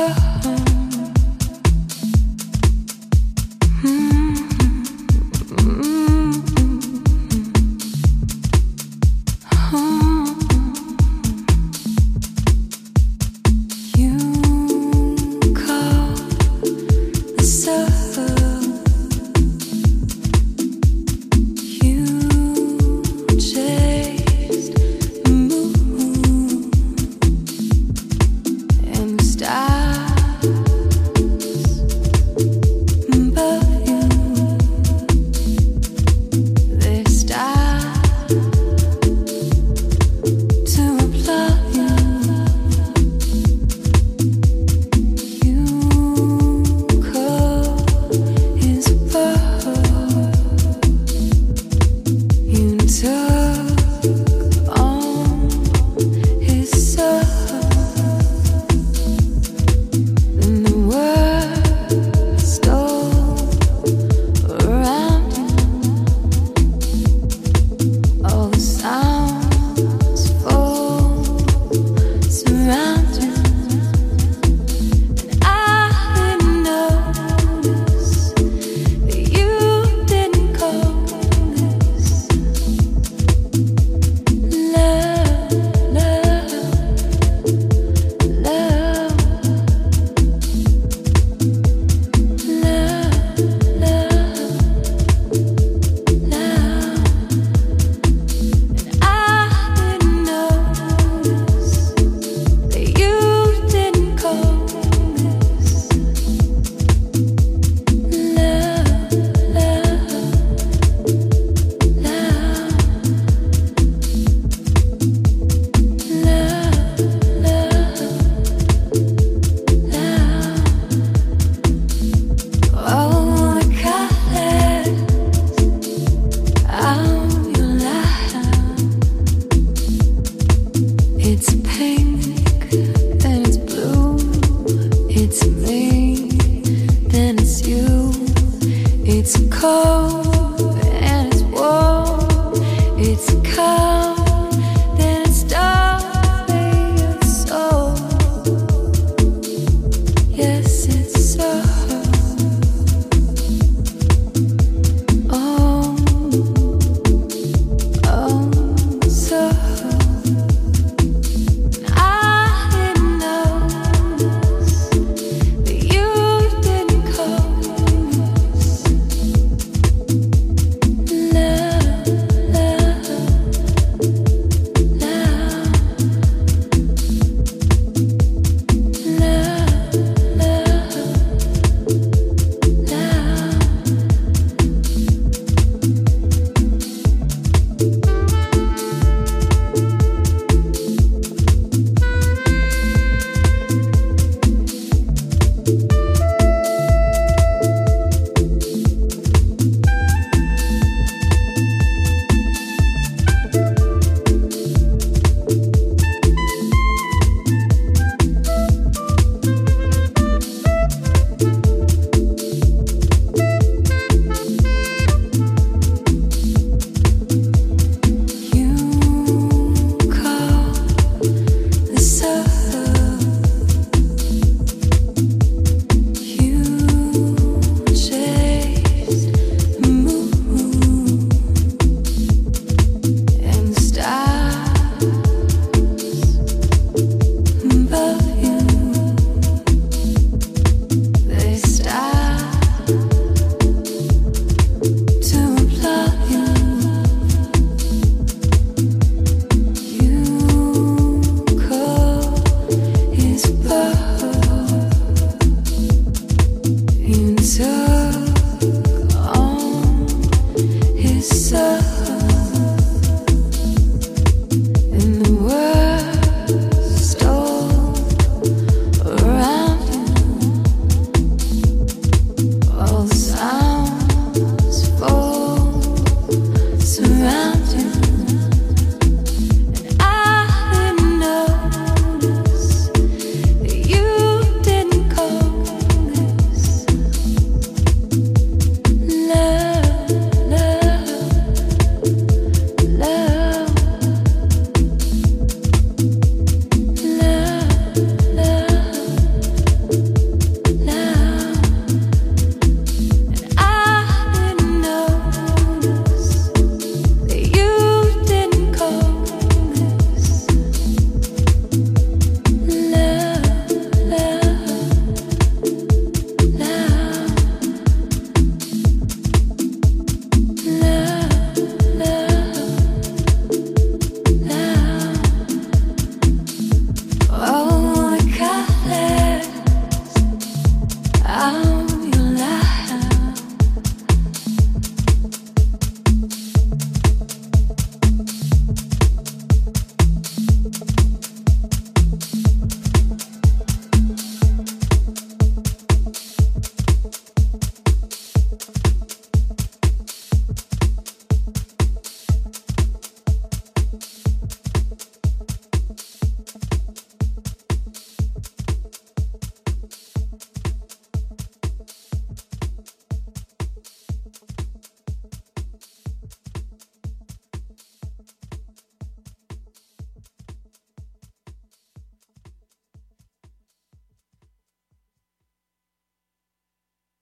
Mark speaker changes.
Speaker 1: love. It's cold and it's warm. It's calm, it's dark. It's so. Yes, it's.